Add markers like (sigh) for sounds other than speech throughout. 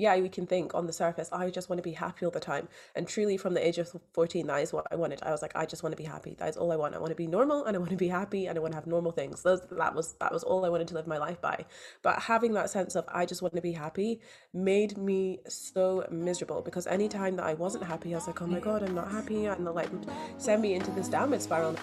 yeah, we can think on the surface, I just want to be happy all the time. And truly, from the age of 14, that is what I wanted. I was like, I just want to be happy. That is all I want. I want to be normal and I want to be happy and I want to have normal things. Those, that was that was all I wanted to live my life by. But having that sense of I just want to be happy made me so miserable because anytime that I wasn't happy, I was like, oh my God, I'm not happy. And they'll like send me into this downward spiral.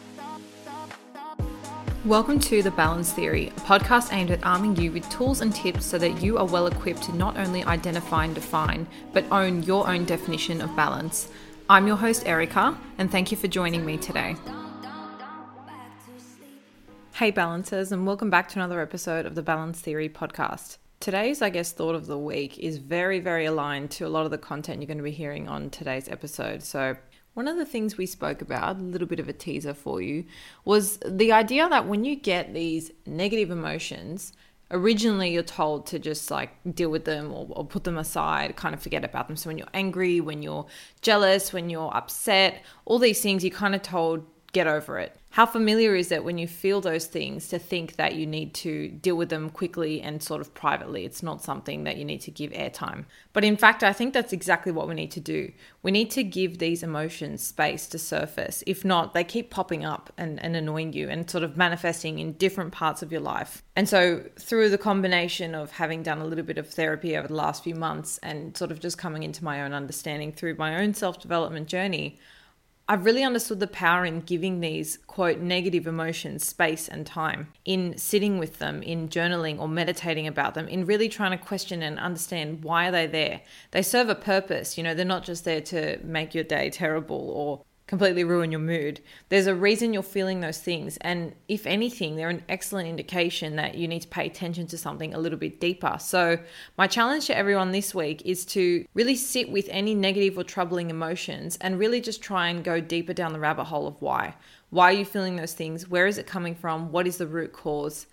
Welcome to The Balance Theory, a podcast aimed at arming you with tools and tips so that you are well equipped to not only identify and define, but own your own definition of balance. I'm your host, Erica, and thank you for joining me today. Hey, balancers, and welcome back to another episode of the Balance Theory podcast. Today's, I guess, thought of the week is very, very aligned to a lot of the content you're going to be hearing on today's episode. So one of the things we spoke about, a little bit of a teaser for you, was the idea that when you get these negative emotions, originally you're told to just like deal with them or, or, put them aside, kind of forget about them. So when you're angry, when you're jealous, when you're upset, all these things, you're kind of told get over it. How familiar is it when you feel those things to think that you need to deal with them quickly and sort of privately? It's not something that you need to give airtime. But in fact, I think that's exactly what we need to do. We need to give these emotions space to surface. If not, they keep popping up and, and annoying you and sort of manifesting in different parts of your life. And so, through the combination of having done a little bit of therapy over the last few months and sort of just coming into my own understanding through my own self development journey, I've really understood the power in giving these, quote, negative emotions space and time, in sitting with them, in journaling or meditating about them, in really trying to question and understand why are they there. They serve a purpose, you know, they're not just there to make your day terrible or completely ruin your mood. There's a reason you're feeling those things. And if anything, they're an excellent indication that you need to pay attention to something a little bit deeper. So, my challenge to everyone this week is to really sit with any negative or troubling emotions and really just try and go deeper down the rabbit hole of why. Why are you feeling those things? Where is it coming from? What is the root cause?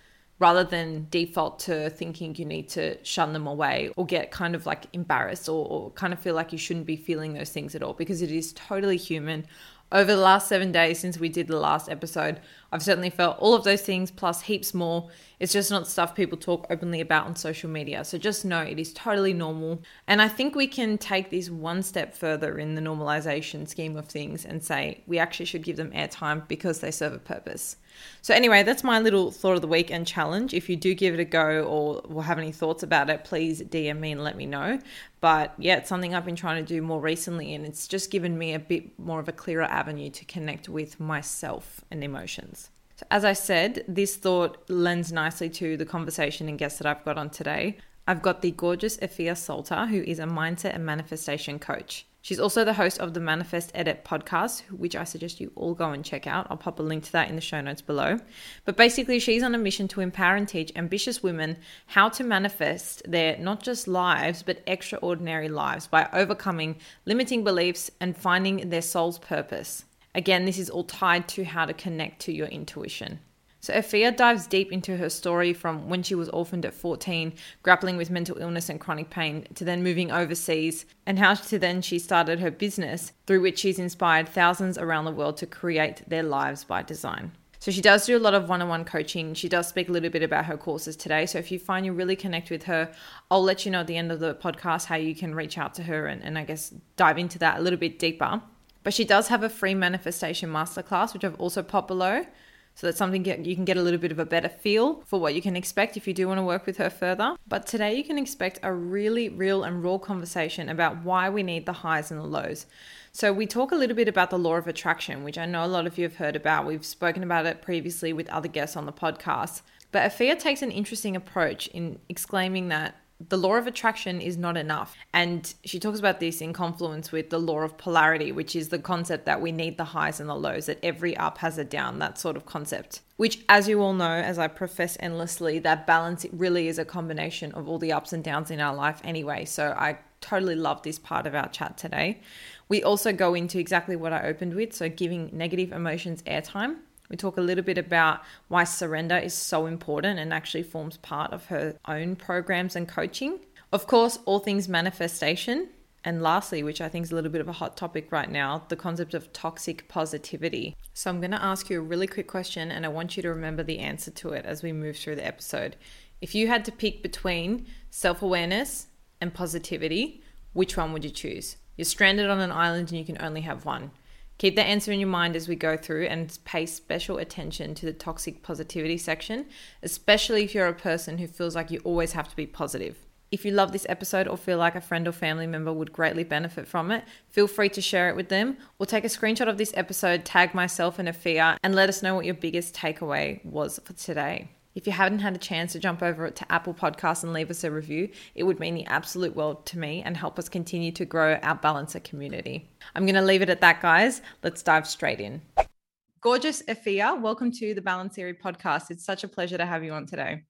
Rather than default to thinking you need to shun them away or get kind of like embarrassed or, or, kind of feel like you shouldn't be feeling those things at all because it is totally human. Over the last seven days since we did the last episode, I've certainly felt all of those things plus heaps more. It's just not stuff people talk openly about on social media. So just know it is totally normal. And I think we can take this one step further in the normalization scheme of things and say we actually should give them airtime because they serve a purpose. So, anyway, that's my little thought of the week and challenge. If you do give it a go or will have any thoughts about it, please DM me and let me know. But yeah, it's something I've been trying to do more recently, and it's just given me a bit more of a clearer avenue to connect with myself and emotions. So, as I said, this thought lends nicely to the conversation and guests that I've got on today. I've got the gorgeous Efia Sulter, who is a mindset and manifestation coach. She's also the host of the Manifest Edit podcast, which I suggest you all go and check out. I'll pop a link to that in the show notes below. But basically, she's on a mission to empower and teach ambitious women how to manifest their not just lives, but extraordinary lives by overcoming limiting beliefs and finding their soul's purpose. Again, this is all tied to how to connect to your intuition. So Efia dives deep into her story from when she was orphaned at 14, grappling with mental illness and chronic pain, to then moving overseas, and how to then she started her business through which she's inspired thousands around the world to create their lives by design. So she does do a lot of one-on-one coaching. She does speak a little bit about her courses today. So if you find you really connect with her, I'll let you know at the end of the podcast how you can reach out to her and, and I guess dive into that a little bit deeper. But she does have a free manifestation masterclass, which I've also popped below. So that's something you can get a little bit of a better feel for what you can expect if you do want to work with her further. But today you can expect a really real and raw conversation about why we need the highs and the lows. So we talk a little bit about the law of attraction, which I know a lot of you have heard about. We've spoken about it previously with other guests on the podcast. But Efia takes an interesting approach in exclaiming that the law of attraction is not enough. And she talks about this in confluence with the law of polarity, which is the concept that we need the highs and the lows, that every up has a down, that sort of concept. Which, as you all know, as I profess endlessly, that balance really is a combination of all the ups and downs in our life anyway. So I totally love this part of our chat today. We also go into exactly what I opened with, so giving negative emotions airtime we talk a little bit about why surrender is so important and actually forms part of her own programs and coaching. Of course, all things manifestation. And lastly, which I think is a little bit of a hot topic right now, the concept of toxic positivity. So I'm going to ask you a really quick question and I want you to remember the answer to it as we move through the episode. If you had to pick between self awareness and positivity, which one would you choose? You're stranded on an island and you can only have one. Keep that answer in your mind as we go through and pay special attention to the toxic positivity section, especially if you're a person who feels like you always have to be positive. If you love this episode or feel like a friend or family member would greatly benefit from it, feel free to share it with them or take a screenshot of this episode, tag myself and Efia, and let us know what your biggest takeaway was for today. If you haven't had a chance to jump over to Apple Podcasts and leave us a review, it would mean the absolute world to me and help us continue to grow our Balancer community. I'm going to leave it at that, guys. Let's dive straight in. Gorgeous Efia, welcome to the Balance Theory podcast. It's such a pleasure to have you on today.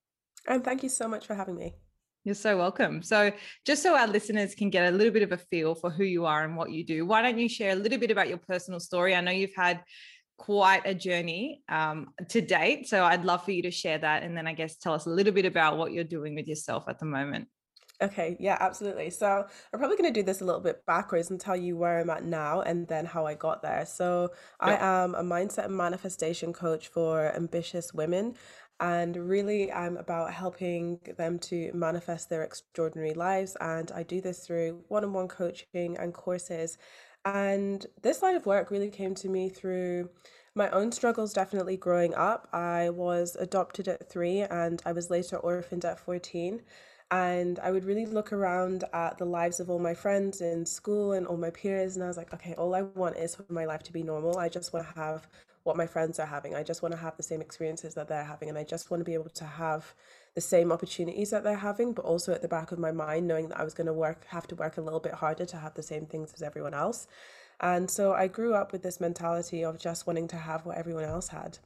And thank you so much for having me. You're so welcome. So, just so our listeners can get a little bit of a feel for who you are and what you do, why don't you share a little bit about your personal story? I know you've had quite a journey um, to date. So I'd love for you to share that. And then I guess tell us a little bit about what you're doing with yourself at the moment. Okay, yeah, absolutely. So I'm probably going to do this a little bit backwards and tell you where I'm at now and then how I got there. So I am a mindset and manifestation coach for ambitious women. And really, I'm about helping them to manifest their extraordinary lives. And I do this through one on one coaching and courses and this line of work really came to me through my own struggles, definitely growing up. I was adopted at three and I was later orphaned at 14. And I would really look around at the lives of all my friends in school and all my peers. And I was like, okay, all I want is for my life to be normal. I just want to have what my friends are having. I just want to have the same experiences that they're having. And I just want to be able to have the same opportunities that they're having, but also at the back of my mind, knowing that I was going to work, have to work a little bit harder to have the same things as everyone else. And so I grew up with this mentality of just wanting to have what everyone else had,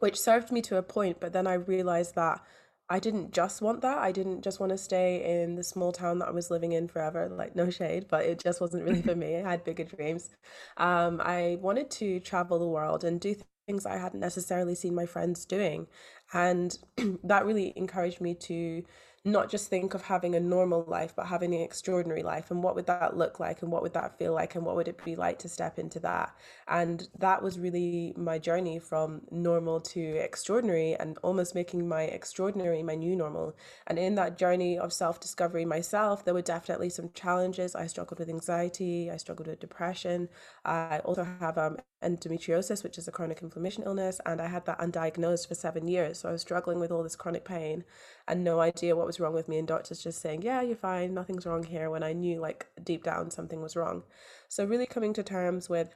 which served me to a point. But then I realized that I didn't just want that. I didn't just want to stay in the small town that I was living in forever. Like, no shade, but it just wasn't really for (laughs) me. I had bigger dreams. Um, I wanted to travel the world and do things I hadn't necessarily seen my friends doing. And (clears throat) that really encouraged me to not just think of having a normal life, but having an extraordinary life. And what would that look like? And what would that feel like? And what would it be like to step into that? And that was really my journey from normal to extraordinary and almost making my extraordinary my new normal. And in that journey of self discovery myself, there were definitely some challenges. I struggled with anxiety, I struggled with depression. I also have um, endometriosis, which is a chronic inflammation illness, and I had that undiagnosed for seven years. So I was struggling with all this chronic pain and no idea what was wrong with me, and doctors just saying, Yeah, you're fine, nothing's wrong here, when I knew like deep down something was wrong. So, really coming to terms with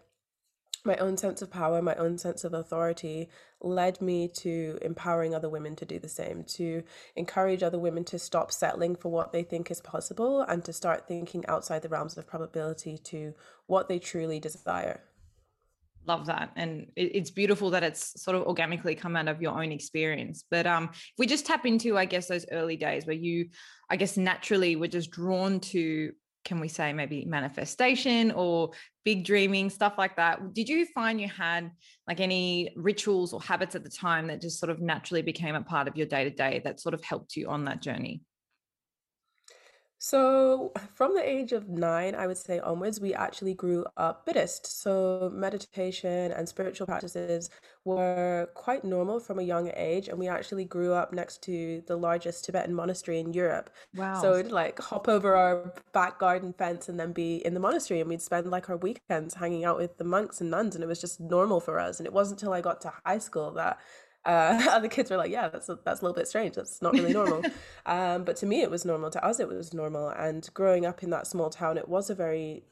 my own sense of power, my own sense of authority led me to empowering other women to do the same, to encourage other women to stop settling for what they think is possible and to start thinking outside the realms of probability to what they truly desire love that and it's beautiful that it's sort of organically come out of your own experience. But um if we just tap into i guess those early days where you i guess naturally were just drawn to can we say maybe manifestation or big dreaming stuff like that did you find you had like any rituals or habits at the time that just sort of naturally became a part of your day to day that sort of helped you on that journey so, from the age of nine, I would say onwards, we actually grew up Buddhist. So, meditation and spiritual practices were quite normal from a young age. And we actually grew up next to the largest Tibetan monastery in Europe. Wow. So, we'd like hop over our back garden fence and then be in the monastery. And we'd spend like our weekends hanging out with the monks and nuns. And it was just normal for us. And it wasn't until I got to high school that uh, (laughs) other kids were like, yeah, that's a, that's a little bit strange. That's not really normal. (laughs) um, but to me, it was normal. To us, it was normal. And growing up in that small town, it was a very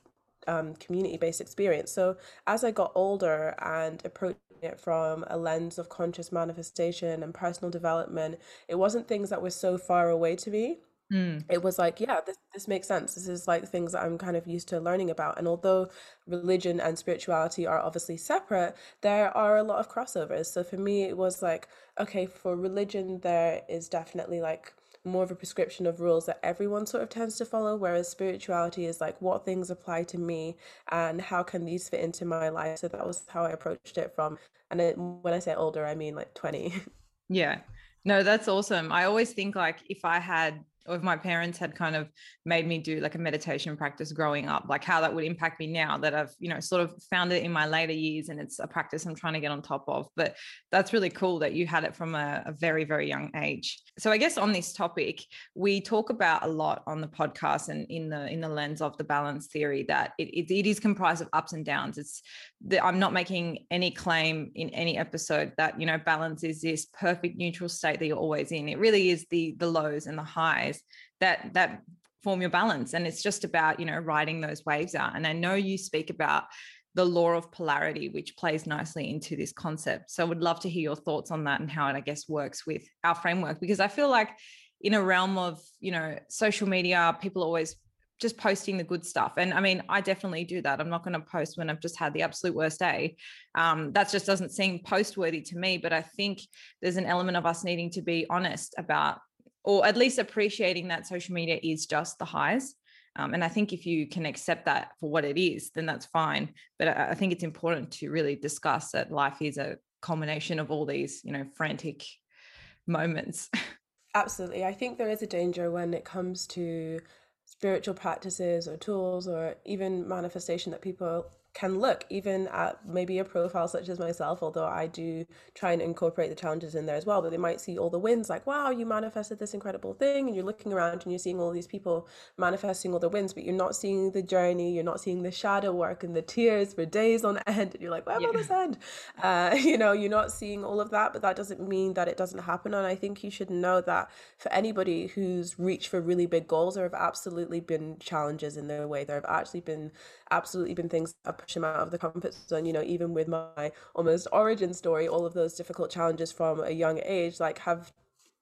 um, community based experience. So as I got older and approached it from a lens of conscious manifestation and personal development, it wasn't things that were so far away to me. Mm. It was like, yeah, this, this makes sense. This is like things that I'm kind of used to learning about. And although religion and spirituality are obviously separate, there are a lot of crossovers. So for me, it was like, okay, for religion, there is definitely like more of a prescription of rules that everyone sort of tends to follow, whereas spirituality is like what things apply to me and how can these fit into my life. So that was how I approached it from, and it, when I say older, I mean like 20. (laughs) Yeah. No, that's awesome. I always think like if I had or if my parents had kind of made me do like a meditation practice growing up, like how that would impact me now that I've, you know, sort of found it in my later years and it's a practice I'm trying to get on top of. But that's really cool that you had it from a, a very, very young age. So I guess on this topic, we talk about a lot on the podcast and in the in the lens of the balance theory that it, it, it is comprised of ups and downs. It's I'm not making any claim in any episode that, you know, balance is this perfect neutral state that you're always in. It really is the the lows and the highs that that form your balance. And it's just about you know riding those waves out. And i know you speak about the law of polarity which plays nicely into this concept. So i would love to hear your thoughts on that and how it i guess works with our framework. Because i feel like in a realm of you know social media people always just posting the good stuff. And i mean i definitely do that. I'm not going to post when i've just had the absolute worst day. Um, that just doesn't seem post worthy to me. But i think there's an element of us needing to be honest about or at least appreciating that social media is just the highs. Um, and I think if you can accept that for what it is, then that's fine. But I, I think it's important to really discuss that life is a culmination of all these, you know, frantic moments. (laughs) Absolutely. I think there is a danger when it comes to spiritual practices or tools or even manifestation that people can look even at maybe a profile such as myself, although I do try and incorporate the challenges in there as well. But they might see all the wins, like, wow, you manifested this incredible thing, and you're looking around and you're seeing all these people manifesting all the wins, but you're not seeing the journey, you're not seeing the shadow work and the tears for days on end. And you're like, where yeah. will this end? Uh, (laughs) you know, you're not seeing all of that, but that doesn't mean that it doesn't happen. And I think you should know that for anybody who's reached for really big goals, there have absolutely been challenges in their way. There have actually been absolutely been things that push him out of the comfort zone. You know, even with my almost origin story, all of those difficult challenges from a young age, like have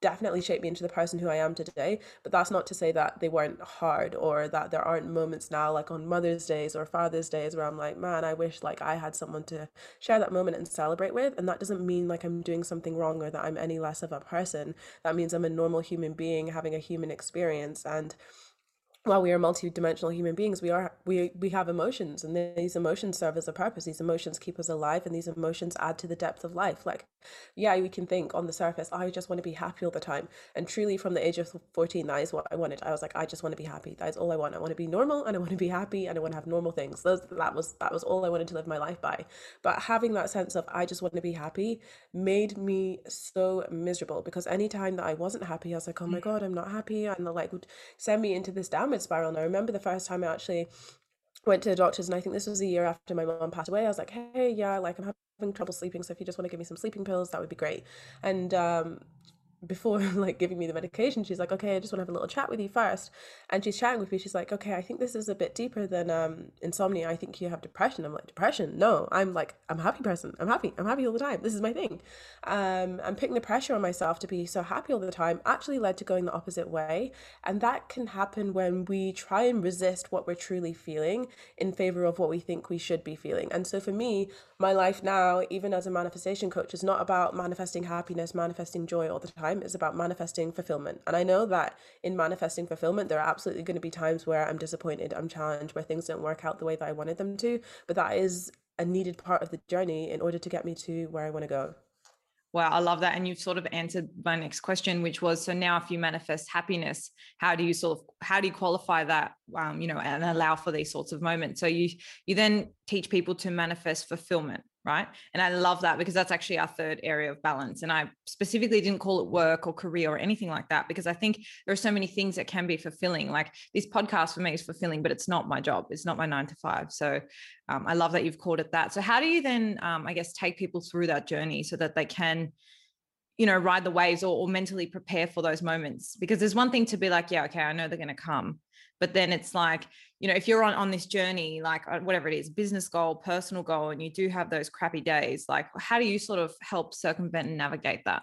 definitely shaped me into the person who I am today. But that's not to say that they weren't hard or that there aren't moments now, like on Mother's Days or Father's Days, where I'm like, man, I wish like I had someone to share that moment and celebrate with. And that doesn't mean like I'm doing something wrong or that I'm any less of a person. That means I'm a normal human being having a human experience. And while we are multi-dimensional human beings we are we we have emotions and these emotions serve as a purpose. These emotions keep us alive and these emotions add to the depth of life. Like yeah we can think on the surface i just want to be happy all the time and truly from the age of 14 that is what i wanted i was like i just want to be happy that is all i want i want to be normal and i want to be happy and i want to have normal things Those, that was that was all i wanted to live my life by but having that sense of i just want to be happy made me so miserable because anytime that i wasn't happy i was like oh my mm. god i'm not happy and the like would send me into this downward spiral. And I remember the first time I actually went to the doctors, and I think this was a year after my mom passed away. I was like, hey, yeah, like I'm having trouble sleeping. So if you just want to give me some sleeping pills, that would be great. And um, before (laughs) like giving me the medication she's like okay i just want to have a little chat with you first. And she's chatting with me she's like okay i think this is a bit deeper than um insomnia. I think you have depression. I'm like depression? No. I'm like i'm a happy person. I'm happy. I'm happy all the time. This is my thing. Um and putting the pressure on myself to be so happy all the time actually led to going the opposite way. And that can happen when we try and resist what we're truly feeling in favor of what we think we should be feeling. And so for me my life now even as a manifestation coach is not about manifesting happiness manifesting joy all the time time is about manifesting fulfillment. And I know that in manifesting fulfillment, there are absolutely going to be times where I'm disappointed, I'm challenged, where things don't work out the way that I wanted them to. But that is a needed part of the journey in order to get me to where I want to go. Wow, I love that. And you've sort of answered my next question, which was so now if you manifest happiness, how do you sort of how do you qualify that um, you know, and allow for these sorts of moments? So you you then teach people to manifest fulfillment right? And I love that because that's actually our third area of balance. And I specifically didn't call it work or career or anything like that because I think there are so many things that can be fulfilling. Like this podcast for me is fulfilling, but it's not my job. It's not my nine to five. So um, I love that you've called it that. So how do you then, um, I guess, take people through that journey so that they can you know ride the waves or, or mentally prepare for those moments because there's one thing to be like yeah okay i know they're going to come but then it's like you know if you're on on this journey like uh, whatever it is business goal personal goal and you do have those crappy days like how do you sort of help circumvent and navigate that?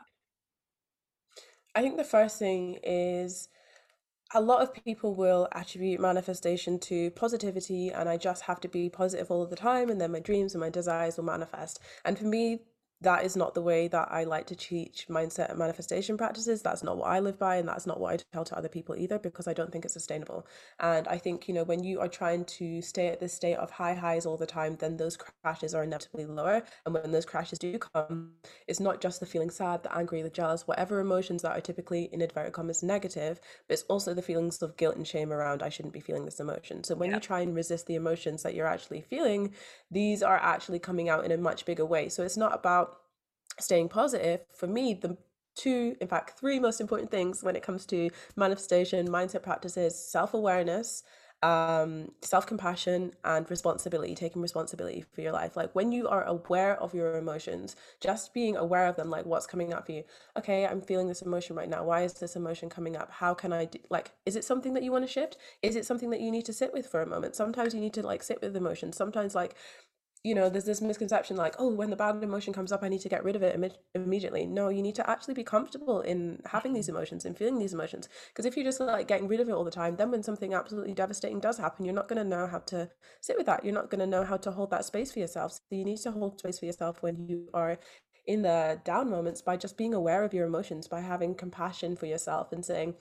I think the first thing is a lot of people will attribute manifestation to positivity and i just have to be positive all the time and then my dreams and my desires will manifest. And for me that is not the way that I like to teach mindset and manifestation practices. That's not what I live by, and that's not what I tell to other people either, because I don't think it's sustainable. And I think, you know, when you are trying to stay at this state of high highs all the time, then those crashes are inevitably lower. And when those crashes do come, it's not just the feeling sad, the angry, the jealous, whatever emotions that are typically in inverted commas negative, but it's also the feelings of guilt and shame around I shouldn't be feeling this emotion. So when yeah. you try and resist the emotions that you're actually feeling, these are actually coming out in a much bigger way. So it's not about staying positive, for me, the two, in fact, three most important things when it comes to manifestation, mindset practices, self awareness, um, self compassion, and responsibility, taking responsibility for your life. Like when you are aware of your emotions, just being aware of them, like what's coming up for you. Okay, I'm feeling this emotion right now. Why is this emotion coming up? How can I, do, like, is it something that you want to shift? Is it something that you need to sit with for a moment? Sometimes you need to like sit with emotions. Sometimes, like, you know, there's this misconception like, oh, when the bad emotion comes up, I need to get rid of it Im- immediately. No, you need to actually be comfortable in having these mm-hmm. emotions and feeling these emotions. Because if you're just like getting rid of it all the time, then when something absolutely devastating does happen, you're not going to know how to sit with that. You're not going to know how to hold that space for yourself. So you need to hold space for yourself when you are in the down moments by just being aware of your emotions, by having compassion for yourself and saying,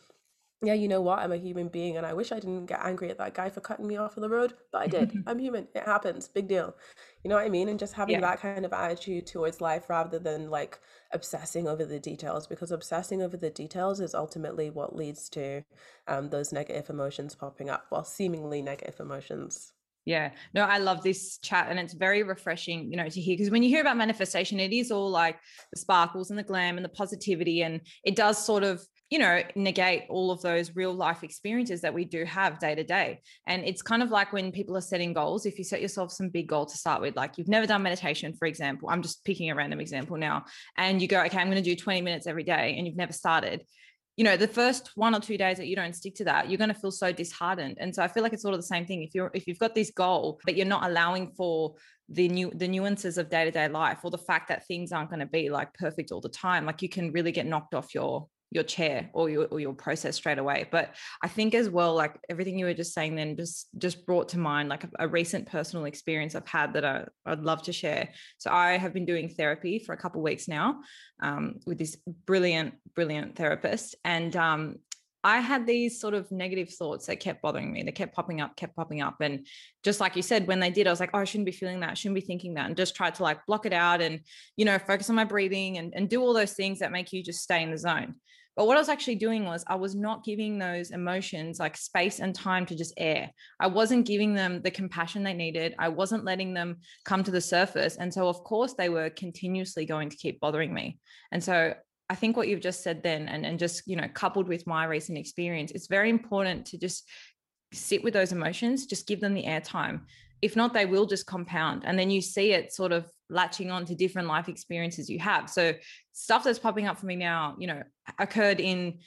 yeah, you know what? I'm a human being and I wish I didn't get angry at that guy for cutting me off on the road, but I did. (laughs) I'm human. It happens. Big deal. You know what I mean? And just having yeah. that kind of attitude towards life rather than like obsessing over the details because obsessing over the details is ultimately what leads to um, those negative emotions popping up, well, seemingly negative emotions. Yeah, no, I love this chat and it's very refreshing, you know, to hear because when you hear about manifestation, it is all like the sparkles and the glam and the positivity, and it does sort of you know, negate all of those real life experiences that we do have day to day. And it's kind of like when people are setting goals, if you set yourself some big goal to start with, like you've never done meditation, for example, I'm just picking a random example now, and you go, okay, I'm going to do 20 minutes every day, and you've never started. You know, the first one or two days that you don't stick to that, you're going to feel so disheartened. And so I feel like it's sort of the same thing. If you're if you've got this goal, but you're not allowing for the new the nuances of day-to-day life or the fact that things aren't going to be like perfect all the time, like you can really get knocked off your your chair or your or your process straight away. But i think as well like everything you were just saying then just just brought to mind like a, a recent personal experience i've had that I, i'd love to share. So i have been doing therapy for a couple weeks now um, with this brilliant brilliant therapist. And um, I had these sort of negative thoughts that kept bothering me. They kept popping up, kept popping up. And just like you said, when they did, I was like, oh, I shouldn't be feeling that. I shouldn't be thinking that. And just tried to like block it out and, you know, focus on my breathing and, and do all those things that make you just stay in the zone. But what I was actually doing was I was not giving those emotions like space and time to just air. I wasn't giving them the compassion they needed. I wasn't letting them come to the surface. And so, of course, they were continuously going to keep bothering me. And so, I think what you've just said then, and, and just, you know, coupled with my recent experience, it's very important to just sit with those emotions, just give them the airtime. If not, they will just compound. And then you see it sort of latching on to different life experiences you have. So stuff that's popping up for me now, you know, occurred in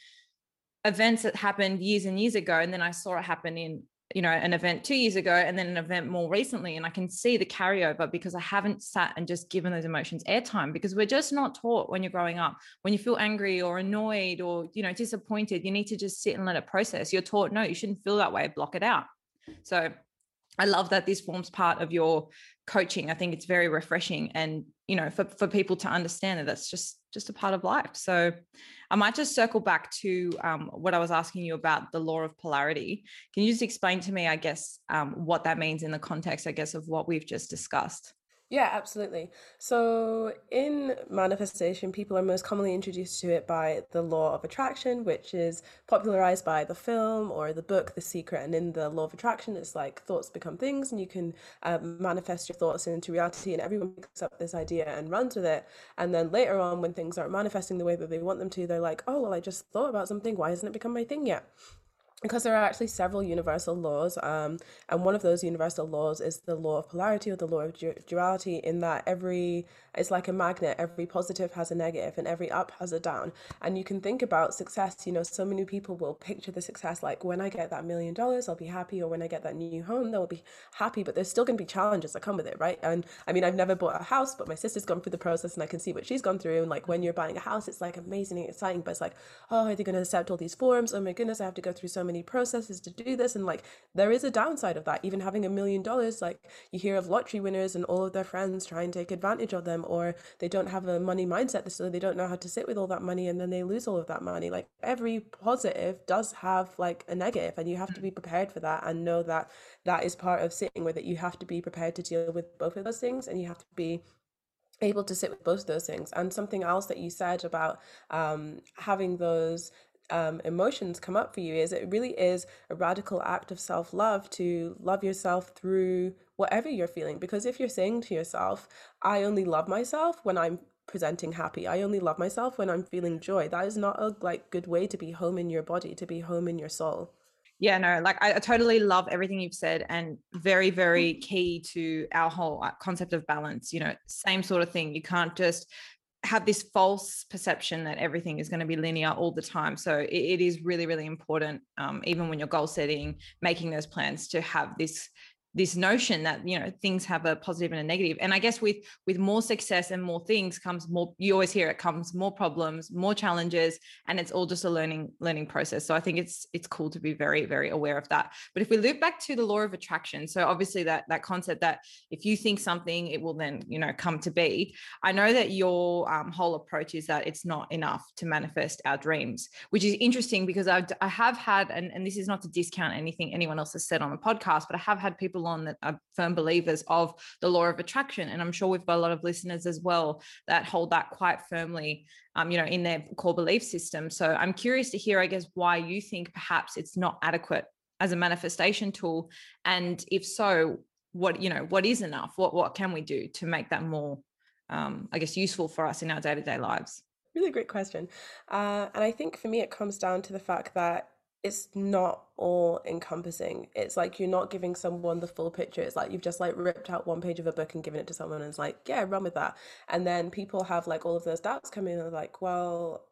events that happened years and years ago. And then I saw it happen in, you know, an event two years ago and then an event more recently. And I can see the carryover because I haven't sat and just given those emotions airtime because we're just not taught when you're growing up. When you feel angry or annoyed or, you know, disappointed, you need to just sit and let it process. You're taught, no, you shouldn't feel that way, block it out. So I love that this forms part of your coaching. I think it's very refreshing and you know for, for people to understand that that's just just a part of life. So I might just circle back to um, what I was asking you about the law of polarity. Can you just explain to me, I guess, um, what that means in the context, I guess, of what we've just discussed? Yeah, absolutely. So, in manifestation, people are most commonly introduced to it by the law of attraction, which is popularized by the film or the book, The Secret. And in the law of attraction, it's like thoughts become things, and you can um, manifest your thoughts into reality. And everyone picks up this idea and runs with it. And then later on, when things aren't manifesting the way that they want them to, they're like, oh, well, I just thought about something. Why hasn't it become my thing yet? Because there are actually several universal laws, um, and one of those universal laws is the law of polarity or the law of duality, in that every it's like a magnet. Every positive has a negative, and every up has a down. And you can think about success. You know, so many people will picture the success like when I get that million dollars, I'll be happy, or when I get that new home, they'll be happy. But there's still going to be challenges that come with it, right? And I mean, I've never bought a house, but my sister's gone through the process, and I can see what she's gone through. And like when you're buying a house, it's like amazing and exciting, but it's like, oh, are they going to accept all these forms? Oh my goodness, I have to go through so many processes to do this and like there is a downside of that even having a million dollars like you hear of lottery winners and all of their friends try and take advantage of them or they don't have a money mindset so they don't know how to sit with all that money and then they lose all of that money. Like every positive does have like a negative and you have to be prepared for that and know that that is part of sitting with it. You have to be prepared to deal with both of those things and you have to be able to sit with both of those things. And something else that you said about um, having those um, emotions come up for you is it really is a radical act of self-love to love yourself through whatever you're feeling. Because if you're saying to yourself i only love myself when i'm presenting happy. I only love myself when i'm feeling joy that is not a like good way to be home in your body to be home in your soul. Yeah no like I, I, totally love everything you've said and very very key to our whole uh, concept of balance you know same sort of thing. You can't just have this false perception that everything is going to be linear all the time. So it, it is really really important um, even when you're goal setting making those plans to have this this notion that you know things have a positive and a negative. And i guess with with more success and more things comes more you always hear it comes more problems more challenges and it's all just a learning learning process. So i think it's it's cool to be very very aware of that. But if we loop back to the law of attraction so obviously that that concept that if you think something it will then you know come to be. I know that your um, whole approach is that it's not enough to manifest our dreams which is interesting because I've, i have had and, and this is not to discount anything anyone else has said on the podcast but i have had people people on that are firm believers of the law of attraction. And I'm sure we've got a lot of listeners as well that hold that quite firmly, um, you know, in their core belief system. So I'm curious to hear, I guess, why you think perhaps it's not adequate as a manifestation tool. And if so, what, you know, what is enough? What, what can we do to make that more, um, I guess, useful for us in our day to day lives? Really great question. Uh, and I think for me, it comes down to the fact that it's not all encompassing. It's like you're not giving someone the full picture. It's like you've just like ripped out one page of a book and given it to someone and it's like, yeah, run with that. And then people have like all of those doubts come in and they're like, well,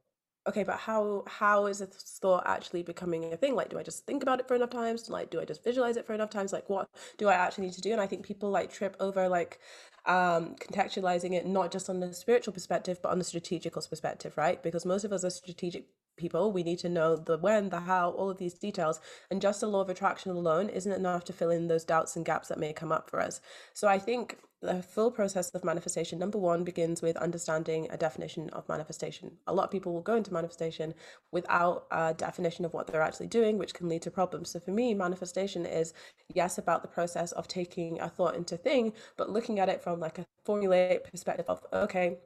okay, but how how is this thought actually becoming a thing? Like, do I just think about it for enough times? Like, do I just visualize it for enough times? Like, what do I actually need to do? And I think people like trip over like um contextualizing it not just on the spiritual perspective but on the strategical perspective right because most of us are strategic people. We need to know the when, the how, all of these details. And just the law of attraction alone isn't enough to fill in those doubts and gaps that may come up for us. So I think the full process of manifestation, number one, begins with understanding a definition of manifestation. A lot of people will go into manifestation without a definition of what they're actually doing, which can lead to problems. So for me, manifestation is yes, about the process of taking a thought into thing, but looking at it from like a formulaic perspective of, okay,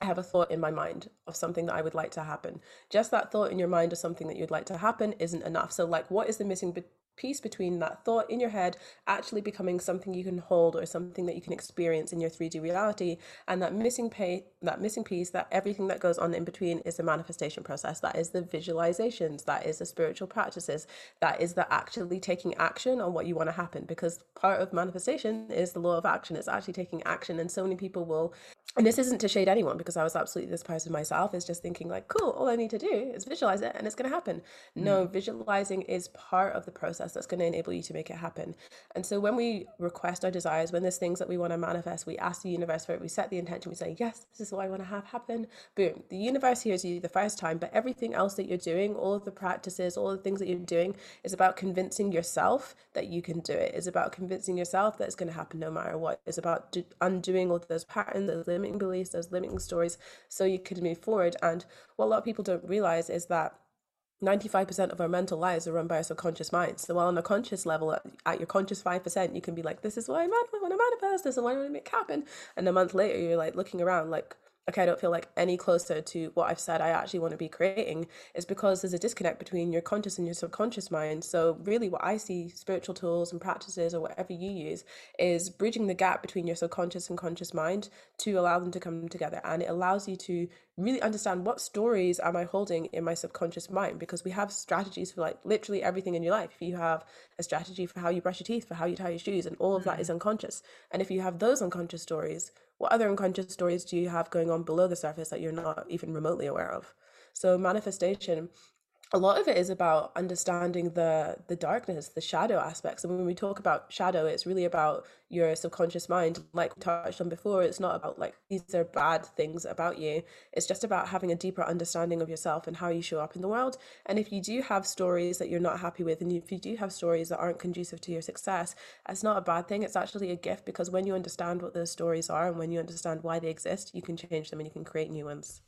I have a thought in my mind of something that I would like to happen. Just that thought in your mind of something that you'd like to happen isn't enough. So, like, what is the missing piece between that thought in your head actually becoming something you can hold or something that you can experience in your 3D reality. And that missing pay that missing piece that everything that goes on in between is the manifestation process. That is the visualizations. That is the spiritual practices. That is the actually taking action on what you want to happen. Because part of manifestation is the law of action. It's actually taking action. And so many people will and this isn't to shade anyone because I was absolutely this person myself is just thinking like cool all I need to do is visualize it and it's going to happen mm. no visualizing is part of the process that's going to enable you to make it happen. And so when we request our desires when there's things that we want to manifest we ask the universe for it we set the intention we say yes this is what I want to have happen. Boom. The universe hears you the first time but everything else that you're doing all of the practices all the things that you're doing is about convincing yourself that you can do it. It's about convincing yourself that it's going to happen no matter what. It's about do- undoing all those patterns those limiting beliefs, those limiting stories, so you could move forward. And what a lot of people don't realize is that 95% of our mental lives are run by our subconscious minds. So while on a conscious level, uh, at your conscious 5%, you can be like, this is what I'm mad, I want to manifest, this is what I want to make happen. And a month later, you're like looking around like, okay, I don't feel like any closer to what I've said I actually want to be creating is because there's a disconnect between your conscious and your subconscious mind. So, really, what I see spiritual tools and practices or whatever you use is bridging the gap between your subconscious and conscious mind to allow them to come together. And it allows you to really understand what stories am I holding in my subconscious mind because we have strategies for like literally everything in your life. If you have a strategy for how you brush your teeth, for how you tie your shoes, and all of that mm. unconscious. And if you have those unconscious stories, what other unconscious stories do you have going on below the surface that you're not even remotely aware of? So, manifestation a lot of it is about understanding the the darkness the shadow aspects. And when we talk about shadow it's really about your subconscious mind. Like we touched on before it's not about like these are bad things about you. It's just about having a deeper understanding of yourself and how you show up in the world. And if you do have stories that you're not happy with and if you do have stories that aren't conducive to your success it's not a bad thing. It's actually a gift because when you understand what those stories are and when you understand why they exist you can change them and you can create new ones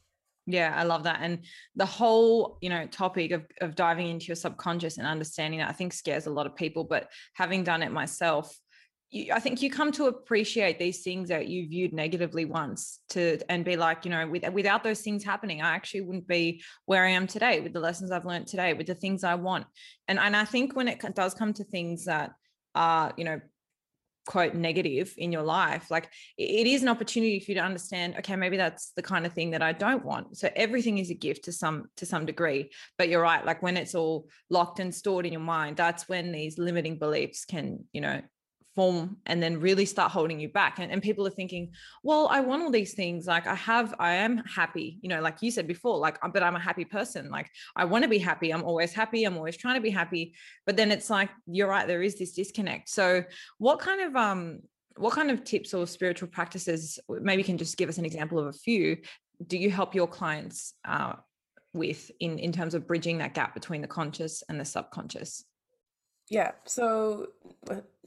yeah, I love that. And the whole, you know, topic of, of diving into your subconscious and understanding that I think scares a lot of people. But having done it myself, you, I think you come to appreciate these things that you viewed negatively once to and be like, you know, with, without those things happening, I actually wouldn't be where I am today with the lessons I've learned today, with the things I want. And and I think when it does come to things that are, you know, quote negative in your life like it is an opportunity for you to understand okay maybe that's the kind of thing that i don't want. So everything is a gift to some to some degree. But you're right like when it's all locked and stored in your mind that's when these limiting beliefs can you know form and then really start holding you back. And, and people are thinking well i want all these things. Like i have i am happy you know like you said before like but i'm a happy person. Like i want to be happy. I'm always happy. I'm always trying to be happy. But then it's like you're right there is this disconnect. So what kind of um what kind of tips or spiritual practices maybe you can just give us an example of a few do you help your clients uh, with in in terms of bridging that gap between the conscious and the subconscious? Yeah. So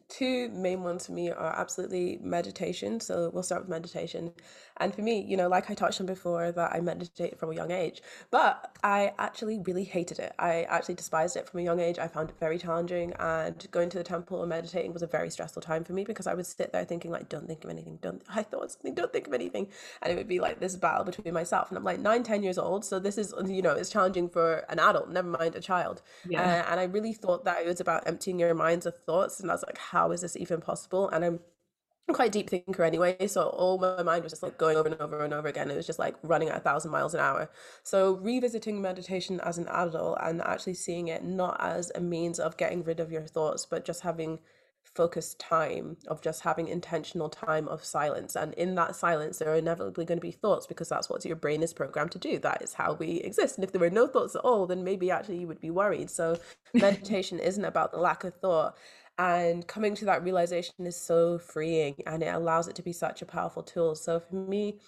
two main ones for me are absolutely meditation. So we'll start with meditation. And for me, you know, like I touched on before, that I meditated from a young age, but I actually really hated it. I actually despised it from a young age. I found it very challenging, and going to the temple and meditating was a very stressful time for me because I would sit there thinking like, "Don't think of anything. Don't." (laughs) I thought something. Don't think of anything, and it would be like this battle between myself. And I'm like nine, ten years old, so this is you know it's challenging for an adult. Never mind a child. Yeah. Uh, and I really thought that it was about emptying your minds of thoughts, and I was like, "How is this even possible?" And I'm quite a deep thinker anyway, so all my mind was just like going over and over and over again. It was just like running at a thousand miles an hour. So revisiting meditation as an adult and actually seeing it not as a means of getting rid of your thoughts, but just having focused time of just having intentional time of silence and in that silence there are inevitably going to be thoughts because that's what your brain is programmed to do that is how we exist and if there were no thoughts at all then maybe actually you would be worried so meditation isn't about the lack of thought and coming to that realization is so freeing and it allows it to be such a powerful tool so for me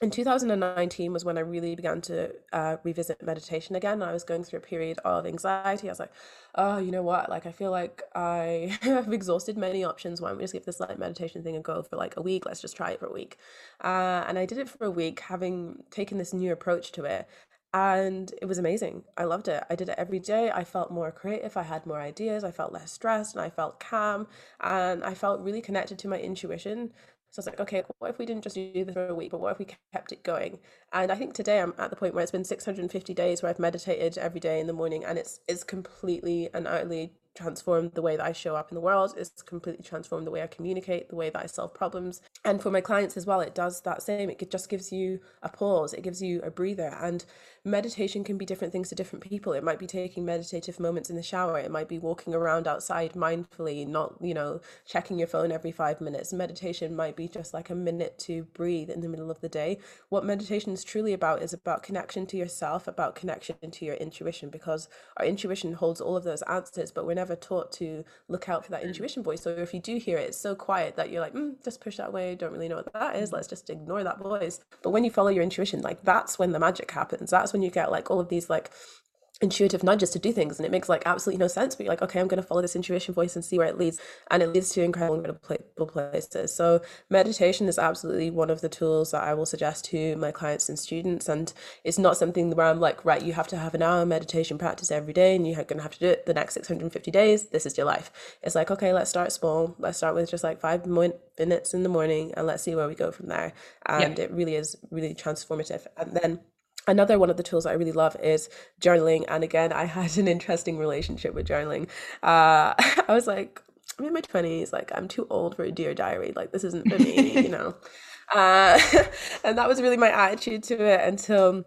in 2019 was when I really began to uh, revisit meditation again. I was going through a period of anxiety. I was like, oh, you know what? Like, I feel like I (laughs) have exhausted many options. Why don't we just give this like meditation thing a go for like a week? Let's just try it for a week. Uh, and I did it for a week, having taken this new approach to it and it was amazing. I loved it. I did it every day. I felt more creative. I had more ideas. I felt less stressed and I felt calm and I felt really connected to my intuition. So I was like, okay, what if we didn't just do this for a week, but what if we kept it going? And I think today I'm at the point where it's been 650 days where I've meditated every day in the morning and it's it's completely and utterly transformed the way that I show up in the world. It's completely transformed the way I communicate, the way that I solve problems. And for my clients as well, it does that same. It just gives you a pause, it gives you a breather. And meditation can be different things to different people. It might be taking meditative moments in the shower, it might be walking around outside mindfully, not, you know, checking your phone every five minutes. Meditation might be just like a minute to breathe in the middle of the day. What meditation is truly about is about connection to yourself, about connection to your intuition, because our intuition holds all of those answers, but we're never taught to look out for that mm. intuition voice. So if you do hear it, it's so quiet that you're like, mm, just push that away. Don't really know what that is. Let's just ignore that voice. But when you follow your intuition, like that's when the magic happens. That's when you get like all of these like intuitive nudges to do things and it makes like absolutely no sense but you're like okay i'm going to follow this intuition voice and see where it leads and it leads to incredible incredible places. So meditation is absolutely one of the tools that i will suggest to my clients and students and it's not something where i'm like right you have to have an hour meditation practice every day and you're going to have to do it the next 650 days. This is your life. It's like okay let's start small. Let's start with just like five minutes in the morning and let's see where we go from there. And it really is really transformative. And then Another one of the tools I really love is journaling. And again, I had an interesting relationship with journaling. Uh, (laughs) I was like, I'm in my 20s, like, I'm too old for a Dear Diary. Like, this isn't for me, you (laughs) know? Uh, (laughs) and that was really my attitude to it until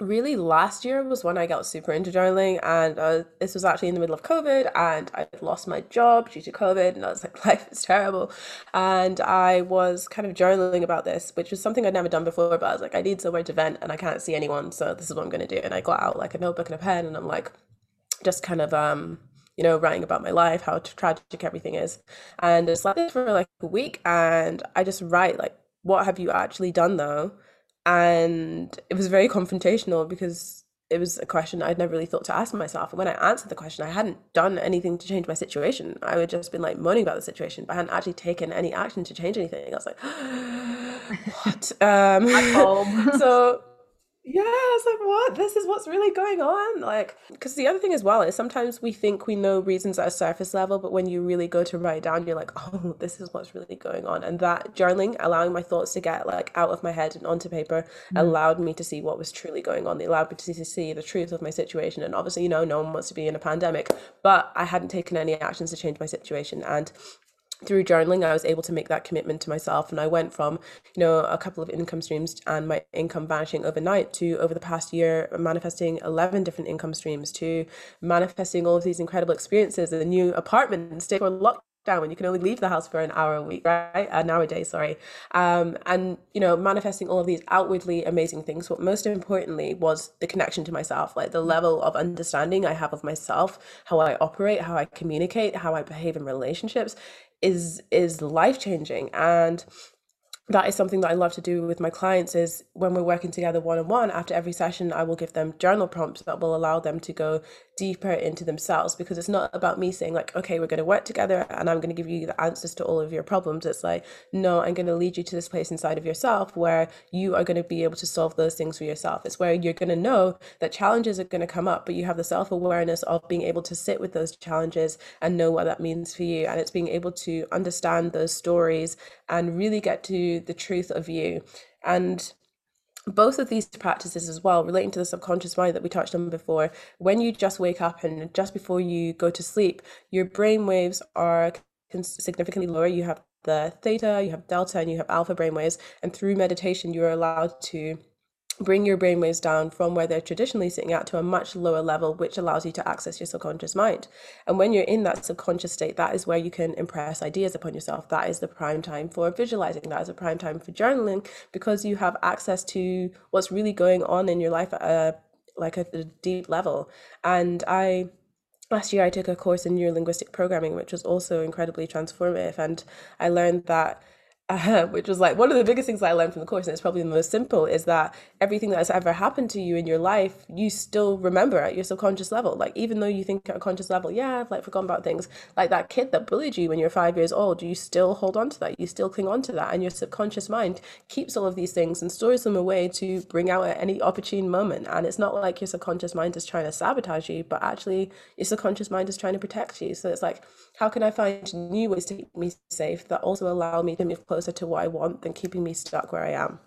really last year was when I got super into journaling, and uh, this was actually in the middle of COVID, and I lost my job due to COVID, and I was like, (laughs) life is terrible, and I was kind of journaling about this, which was something I'd never done before, but I was like, I need somewhere to vent, and I can't see anyone, so this is what I'm going to do, and I got out like a notebook and a pen, and I'm like, just kind of um you know, writing about my life, how tragic everything is. And it's like this for like a week. And I just write, like, what have you actually done though? And it was very confrontational because it was a question I'd never really thought to ask myself. And when I answered the question, I hadn't done anything to change my situation. I would just been like moaning about the situation, but I hadn't actually taken any action to change anything. I was like, (gasps) what? (laughs) Um, (laughs) so yeah, I was like, what? This is what's really going on. Like, because the other thing as well is sometimes we think we know reasons at a surface level, but when you really go to write down, you're like, oh, this is what's really going on. And that journaling, allowing my thoughts to get like out of my head and onto paper, mm. allowed me to see what was truly going on. They allowed me to see the truth of my situation. And obviously, you know, no one wants to be in a pandemic, but I hadn't taken any actions to change my situation. And through journaling i was able to make that commitment to myself. And i went from you know a couple of income streams and my income vanishing overnight to over the past year manifesting 11 different income streams to manifesting all of these incredible experiences in a new apartment and stay for lockdown when you can only leave the house for an hour a week right? An hour a day sorry. Um, and you know manifesting all of these outwardly amazing things. What most importantly was the connection to myself like the level of understanding i have of myself how i operate how i communicate how i behave in relationships is is life changing and that is something that I love to do with my clients is when we're working together one on one after every session I will give them journal prompts that will allow them to go deeper into themselves because it's not about me saying like okay we're going to work together and i'm going to give you the answers to all of your problems. It's like no i'm going to lead you to this place inside of yourself where you are going to be able to solve those things for yourself. It's where you're going to know that challenges are going to come up but you have the self-awareness of being able to sit with those challenges and know what that means for you and it's being able to understand those stories and really get to the truth of you. And both of these practices as well relating to the subconscious mind that we touched on before when you just wake up and just before you go to sleep your brain waves are significantly lower. You have the theta you have delta and you have alpha brain waves. And through meditation you're allowed to bring your brainwaves down from where they're traditionally sitting at to a much lower level, which allows you to access your subconscious mind. And when you're in that subconscious state, that is where you can impress ideas upon yourself. That is the prime time for visualizing. That is a prime time for journaling because you have access to what's really going on in your life at a like at a deep level. And I last year I took a course in neurolinguistic programming, which was also incredibly transformative. And I learned that which was like one of the biggest things I learned from the course, and it's probably the most simple, is that everything that's ever happened to you in your life, you still remember at your subconscious level. Like even though you think at a conscious level, yeah, I've like forgotten about things, like that kid that bullied you when you're five years old, you still hold on to that, you still cling on to that, and your subconscious mind keeps all of these things and stores them away to bring out at any opportune moment. And it's not like your subconscious mind is trying to sabotage you, but actually your subconscious mind is trying to protect you. So it's like, how can I find new ways to keep me safe that also allow me to move closer to what I want than keeping me stuck where I am?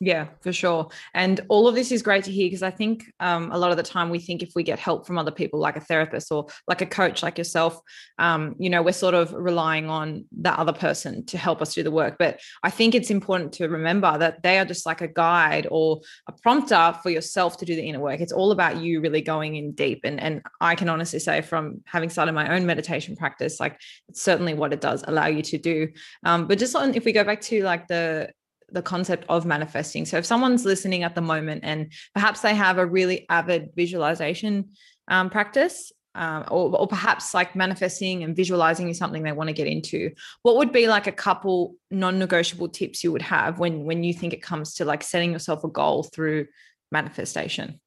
Yeah, for sure. And all of this is great to hear because I think um, a lot of the time we think if we get help from other people, like a therapist or like a coach like yourself, um, you know, we're sort of relying on that other person to help us do the work. But I think it's important to remember that they are just like a guide or a prompter for yourself to do the inner work. It's all about you really going in deep. And, and I can honestly say, from having started my own meditation practice, like it's certainly what it does allow you to do. Um, but just on, if we go back to like the the concept of manifesting. So if someone's listening at the moment and perhaps they have a really avid visualization um, practice, um, or, or perhaps like manifesting and visualizing is something they want to get into, what would be like a couple non-negotiable tips you would have when when you think it comes to like setting yourself a goal through manifestation?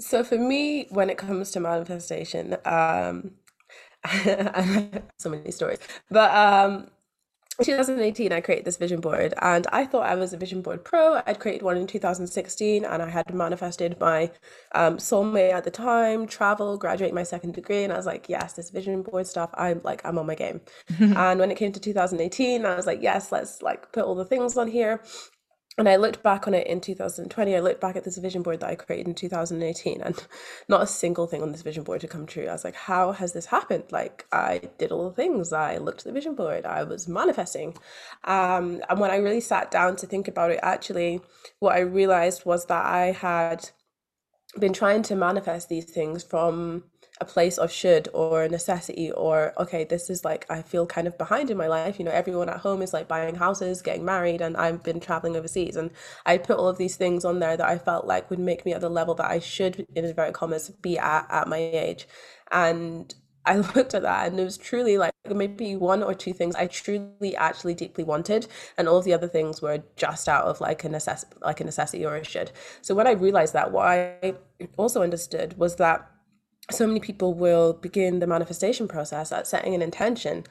So for me, when it comes to manifestation, um, (laughs) so many stories, but um, 2018 i created this vision board and i thought i was a vision board pro. I'd created one in 2016 and i had manifested my um, soulmate at the time travel graduate my second degree and i was like yes this vision board stuff i'm like i'm on my game. (laughs) And when it came to 2018 i was like yes let's like put all the things on here and I looked back on it in 2020. I looked back at this vision board that I created in 2018, and (laughs) not a single thing on this vision board to come true. I was like, how has this happened? Like, I did all the things. I looked at the vision board. I was manifesting. Um, and when I really sat down to think about it, actually, what I realized was that I had been trying to manifest these things from a place of should or a necessity or okay this is like i feel kind of behind in my life. You know everyone at home is like buying houses getting married and i've been traveling overseas. And i put all of these things on there that i felt like would make me at the level that i should in inverted commas be at at my age. And I (laughs) looked at that and it was truly like maybe one or two things I truly actually deeply wanted. And all of the other things were just out of like a necess- like a necessity or a should. So when I realized that what I also understood was that so many people will begin the manifestation process at setting an intention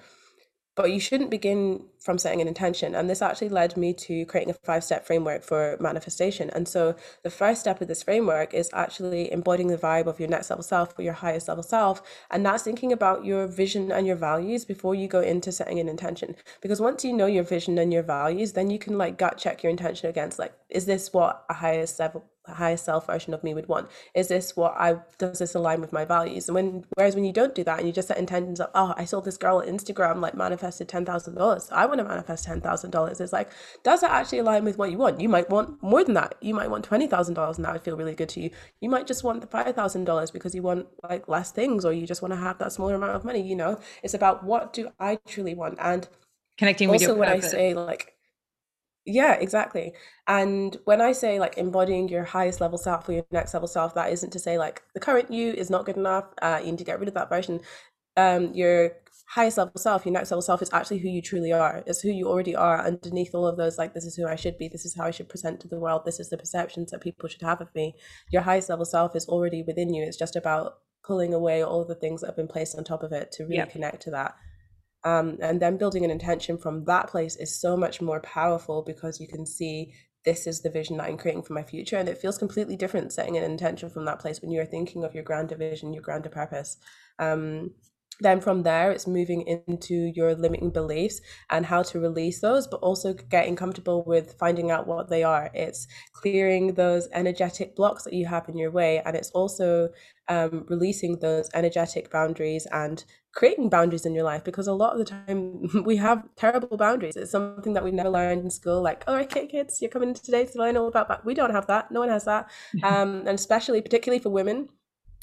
but you shouldn't begin from setting an intention. And this actually led me to creating a five step framework for manifestation. And so the first step of this framework is actually embodying the vibe of your next level self or your highest level self and that's thinking about your vision and your values before you go into setting an intention. Because once you know your vision and your values then you can like gut check your intention against like is this what a highest level highest self version of me would want? Is this what i does this align with my values? And when whereas when you don't do that and you just set intentions of oh i saw this girl on instagram like manifested $10000 i want to manifest $10000 it's like does that actually align with what you want you might want more than that you might want $20000 and that would feel really good to you you might just want the $5000 because you want like less things or you just want to have that smaller amount of money you know it's about what do i truly want and connecting with also when i say like yeah, exactly. And when I say like embodying your highest level self or your next level self, that isn't to say like the current you is not good enough. Uh, you need to get rid of that version. Um, your highest level self, your next level self is actually who you truly are. It's who you already are underneath all of those, like, this is who I should be. This is how I should present to the world. This is the perceptions that people should have of me. Your highest level self is already within you. It's just about pulling away all the things that have been placed on top of it to really yep. connect to that. Um, and then building an intention from that place is so much more powerful because you can see this is the vision that I'm creating for my future. And it feels completely different setting an intention from that place when you're thinking of your grander vision, your grander purpose. Um, then from there it's moving into your limiting beliefs and how to release those but also getting comfortable with finding out what they are. It's clearing those energetic blocks that you have in your way and it's also um, releasing those energetic boundaries and creating boundaries in your life because a lot of the time (laughs) we have terrible boundaries. It's something that we never learned in school like oh okay kids you're coming today to learn all about that. We don't have that. No one has that. (laughs) Um, and especially particularly for women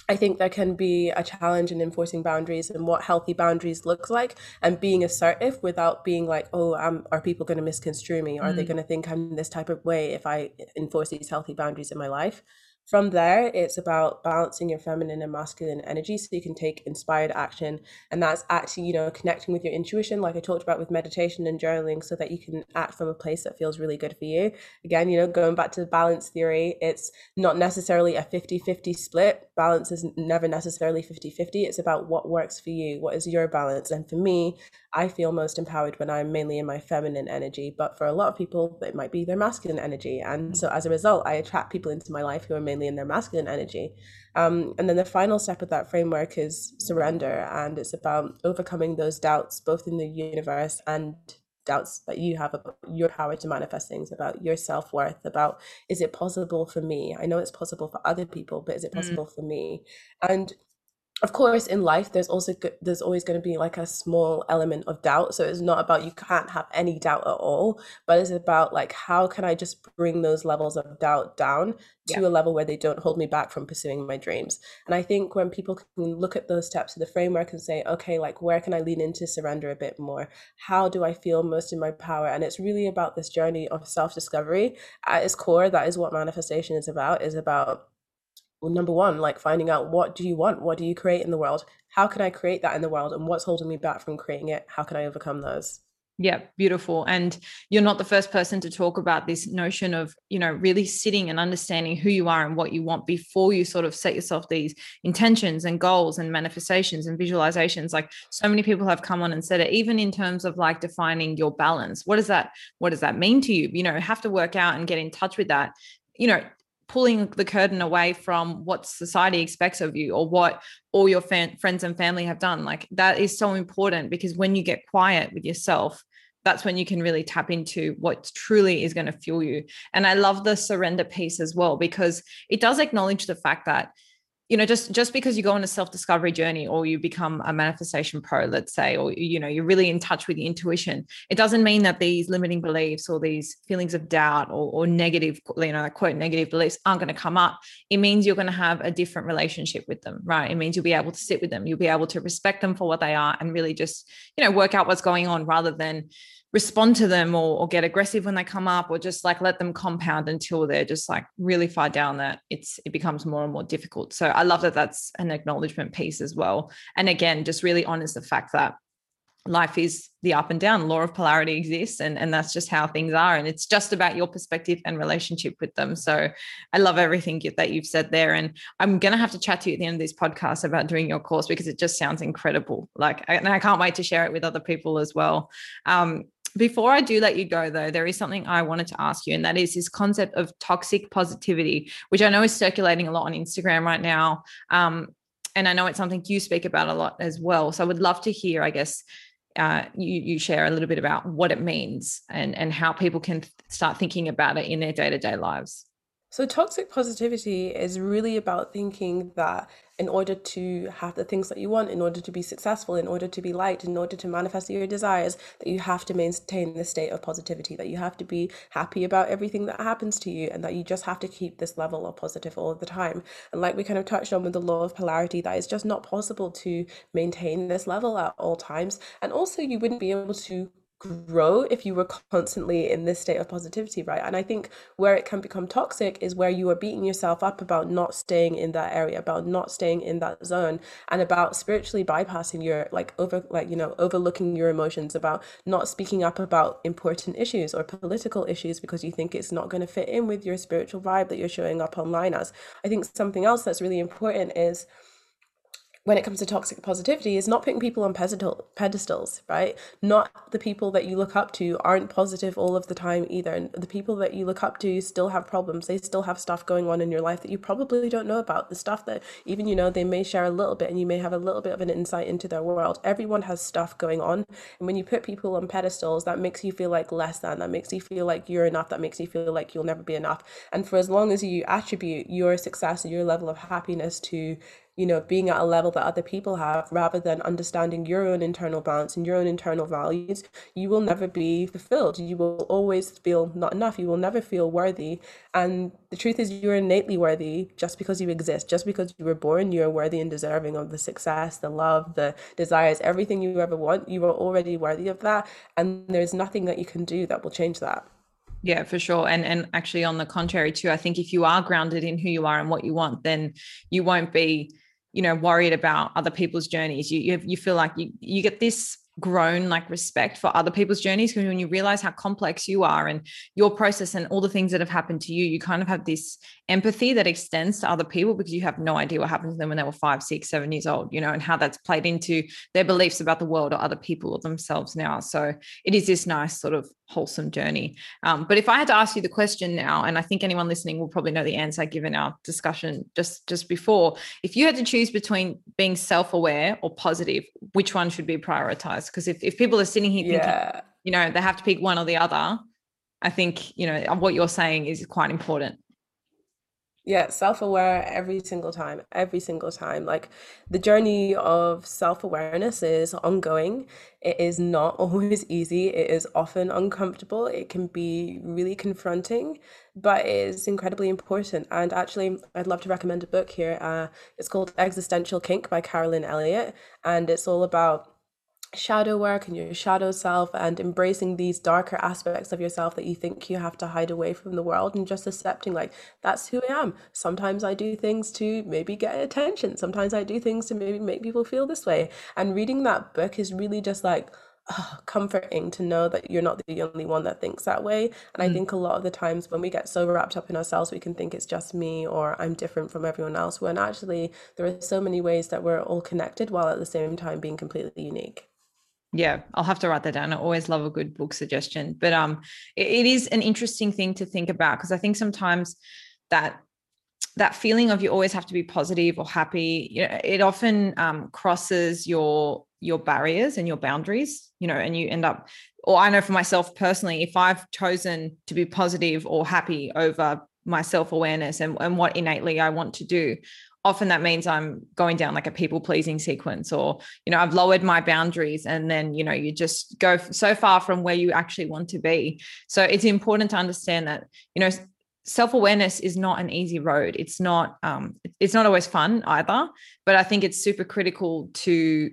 I think there can be a challenge in enforcing boundaries and what healthy boundaries looks like and being assertive without being like, oh, um, are people going to misconstrue me? Are mm. they going to think I'm this type of way if I enforce these healthy boundaries in my life? From there, it's about balancing your feminine and masculine energy so you can take inspired action. And that's actually, you know, connecting with your intuition, like I talked about with meditation and journaling, so that you can act from a place that feels really good for you. Again, you know, going back to balance theory, it's not necessarily a 50 50 split. Balance is never necessarily 50 50. It's about what works for you. What is your balance? And for me, I feel most empowered when I'm mainly in my feminine energy. But for a lot of people, it might be their masculine energy. And so as a result, I attract people into my life who are mainly in their masculine energy. Um, and then the final step of that framework is surrender. And it's about overcoming those doubts, both in the universe and doubts that you have about your power to manifest things, about your self worth, about is it possible for me? I know it's possible for other people, but is it mm. possible mm. for me? And of course in life there's also there's always going to be like a small element of doubt so it's not about you can't have any doubt at all but it's about like how can i just bring those levels of doubt down to yeah. a level where they don't hold me back from pursuing my dreams. And i think when people can look at those steps of the framework and say okay like where can i lean into surrender a bit more? How do i feel most in my power? And it's really about this journey of self-discovery. At its core that is what manifestation is about is about well, number one, like finding out what do you want? What do you create in the world? How can I create that in the world? And what's holding me back from creating it? How can I overcome those? Yeah, beautiful. And you're not the first person to talk about this notion of, you know, really sitting and understanding who you are and what you want before you sort of set yourself these intentions and goals and manifestations and visualizations. Like so many people have come on and said it, even in terms of like defining your balance. What does that, what does that mean to you? You know, have to work out and get in touch with that. You know, pulling the curtain away from what society expects of you or what all your fan, friends and family have done like that is so important because when you get quiet with yourself that's when you can really tap into what truly is going to fuel you. And I love the surrender piece as well, because it does acknowledge the fact that you know just just because you go on a self discovery journey or you become a manifestation pro let's say or you know you're really in touch with your intuition it doesn't mean that these limiting beliefs or these feelings of doubt or, or negative you know quote negative beliefs aren't going to come up. It means you're going to have a different relationship with them right? It means you'll be able to sit with them. You'll be able to respect them for what they are and really just you know work out what's going on rather than respond to them or, or, get aggressive when they come up or just like let them compound until they're just like really far down that it's it becomes more and more difficult. So i love that that's an acknowledgement piece as well. And again just really honors the fact that life is the up and down law of polarity exists and, and that's just how things are and it's just about your perspective and relationship with them. So i love everything that you've said there and i'm going to have to chat to you at the end of this podcast about doing your course because it just sounds incredible. Like and i can't wait to share it with other people as well. Um, before I do let you go, though, there is something I wanted to ask you, and that is this concept of toxic positivity, which I know is circulating a lot on Instagram right now. Um, and I know it's something you speak about a lot as well. So I would love to hear, I guess, uh, you, you share a little bit about what it means and, and how people can start thinking about it in their day to day lives. So, toxic positivity is really about thinking that in order to have the things that you want, in order to be successful, in order to be liked, in order to manifest your desires, that you have to maintain this state of positivity, that you have to be happy about everything that happens to you, and that you just have to keep this level of positive all the time. And like we kind of touched on with the law of polarity, that it's just not possible to maintain this level at all times. And also, you wouldn't be able to grow if you were constantly in this state of positivity, right? And I think where it can become toxic is where you are beating yourself up about not staying in that area, about not staying in that zone, and about spiritually bypassing your like over like you know overlooking your emotions, about not speaking up about important issues or political issues because you think it's not going to fit in with your spiritual vibe that you're showing up online as. I think something else that's really important is when it comes to toxic positivity is not putting people on pedestals, right? Not the people that you look up to aren't positive all of the time either. And the people that you look up to still have problems. They still have stuff going on in your life that you probably don't know about. The stuff that even, you know, they may share a little bit and you may have a little bit of an insight into their world. Everyone has stuff going on. And when you put people on pedestals, that makes you feel like less than. That makes you feel like you're enough. That makes you feel like you'll never be enough. And for as long as you attribute your success and your level of happiness to you know, being at a level that other people have rather than understanding your own internal balance and your own internal values, you will never be fulfilled. You will always feel not enough. You will never feel worthy. And the truth is, you're innately worthy just because you exist, just because you were born, you're worthy and deserving of the success, the love, the desires, everything you ever want. You are already worthy of that. And there's nothing that you can do that will change that. Yeah, for sure. And and actually on the contrary too, I think if you are grounded in who you are and what you want, then you won't be you know worried about other people's journeys. You you, you feel like you you get this grown like respect for other people's journeys because when you realize how complex you are and your process and all the things that have happened to you you kind of have this empathy that extends to other people because you have no idea what happened to them when they were five six seven years old you know and how that's played into their beliefs about the world or other people or themselves now. So it is this nice sort of wholesome journey. Um, but if i had to ask you the question now and i think anyone listening will probably know the answer given our discussion just just before if you had to choose between being self-aware or positive which one should be prioritized because if, if people are sitting here thinking yeah. you know they have to pick one or the other i think you know what you're saying is quite important yeah, self aware every single time, every single time. Like the journey of self awareness is ongoing. It is not (laughs) always easy. It is often uncomfortable. It can be really confronting, but it is incredibly important. And actually, I'd love to recommend a book here. Uh, it's called Existential Kink by Carolyn Elliott. And it's all about shadow work and your shadow self and embracing these darker aspects of yourself that you think you have to hide away from the world and just accepting like that's who I am. Sometimes I do things to maybe get attention. Sometimes I do things to maybe make people feel this way. And reading that book is really just like oh, comforting to know that you're not the only one that thinks that way. And mm. I think a lot of the times when we get so wrapped up in ourselves, we can think it's just me or I'm different from everyone else. When actually, there are so many ways that we're all connected while at the same time being completely unique yeah i'll have to write that down. I always love a good book suggestion. But um it, it is an interesting thing to think about because i think sometimes that that feeling of you always have to be positive or happy you know it often um, crosses your your barriers and your boundaries, you know, and you end up, or I know for myself personally, if I've chosen to be positive or happy over my self awareness and, and what innately I want to do, often that means I'm going down like a people pleasing sequence, or, you know, I've lowered my boundaries and then, you know, you just go so far from where you actually want to be. So it's important to understand that, you know, self-awareness is not an easy road it's not um it's not always fun either but i think it's super critical to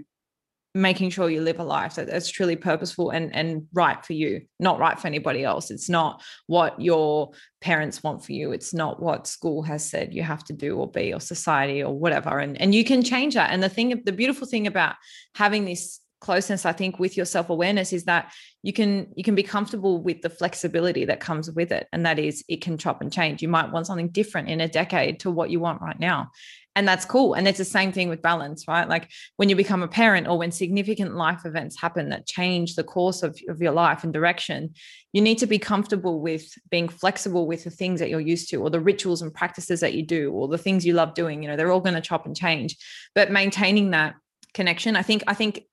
making sure you live a life that, that's truly purposeful and and right for you not right for anybody else. It's not what your parents want for you. It's not what school has said you have to do or be or society or whatever. And and you can change that. And the thing the beautiful thing about having this closeness i think with your self-awareness is that you can you can be comfortable with the flexibility that comes with it. And that is it can chop and change. You might want something different in a decade to what you want right now and that's cool. And it's the same thing with balance right? Like when you become a parent or when significant life events happen that change the course of, of your life and direction you need to be comfortable with being flexible with the things that you're used to or the rituals and practices that you do or the things you love doing. You know they're all going to chop and change. But maintaining that connection i think i think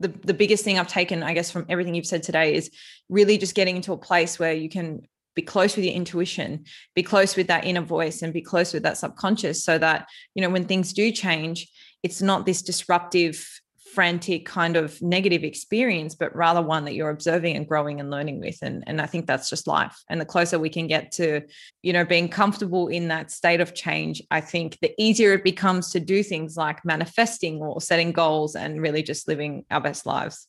the, the biggest thing I've taken, I guess, from everything you've said today is really just getting into a place where you can be close with your intuition, be close with that inner voice, and be close with that subconscious so that, you know, when things do change, it's not this disruptive frantic kind of negative experience, but rather one that you're observing and growing and learning with. And, and I think that's just life. And the closer we can get to, you know, being comfortable in that state of change, I think the easier it becomes to do things like manifesting or setting goals and really just living our best lives.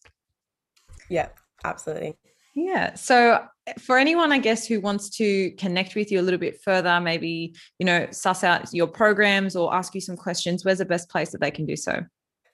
Yeah, absolutely. Yeah. So for anyone, I guess, who wants to connect with you a little bit further, maybe, you know, suss out your programs or ask you some questions, where's the best place that they can do so?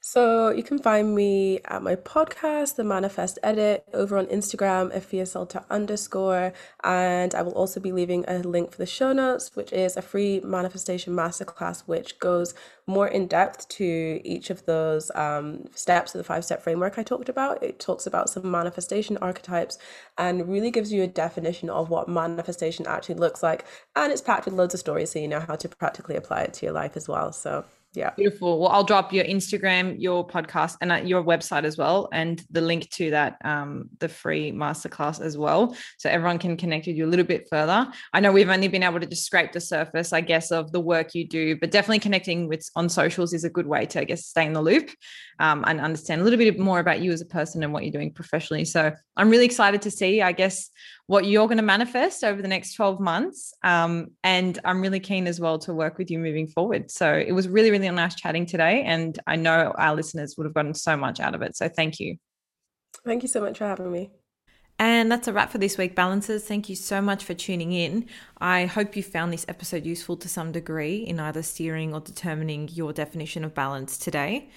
So you can find me at my podcast, The Manifest Edit, over on Instagram, Efia underscore. And I will also be leaving a link for the show notes, which is a free manifestation masterclass, which goes more in depth to each of those um, steps of the five step framework I talked about. It talks about some manifestation archetypes and really gives you a definition of what manifestation actually looks like. And it's packed with loads of stories so you know how to practically apply it to your life as well. So yeah. Beautiful. Well, I'll drop your Instagram, your podcast, and uh, your website as well, and the link to that, um, the free masterclass as well. So everyone can connect with you a little bit further. I know we've only been able to just scrape the surface, I guess, of the work you do, but definitely connecting with on socials is a good way to, I guess, stay in the loop um, and understand a little bit more about you as a person and what you're doing professionally. So I'm really excited to see, I guess, what you're going to manifest over the next 12 months. Um, and I'm really keen as well to work with you moving forward. So it was really, really nice chatting today. And I know our listeners would have gotten so much out of it. So thank you. Thank you so much for having me. And that's a wrap for this week, Balancers. Thank you so much for tuning in. I hope you found this episode useful to some degree in either steering or determining your definition of balance today.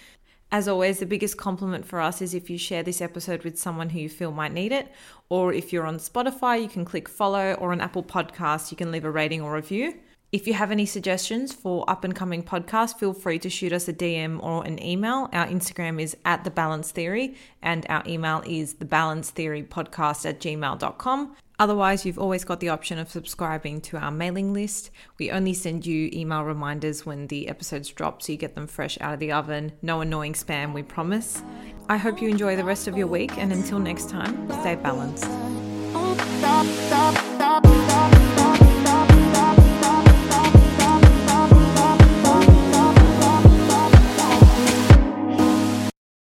As always, the biggest compliment for us is if you share this episode with someone who you feel might need it. Or if you're on Spotify, you can click follow, or on Apple Podcasts, you can leave a rating or review. If you have any suggestions for up and coming podcasts, feel free to shoot us a DM or an email. Our Instagram is at the balance theory, and our email is thebalancetheorypodcast balance theory podcast at gmail.com. Otherwise, you've always got the option of subscribing to our mailing list. We only send you email reminders when the episodes drop so you get them fresh out of the oven. No annoying spam, we promise. I hope you enjoy the rest of your week, and until next time, stay balanced.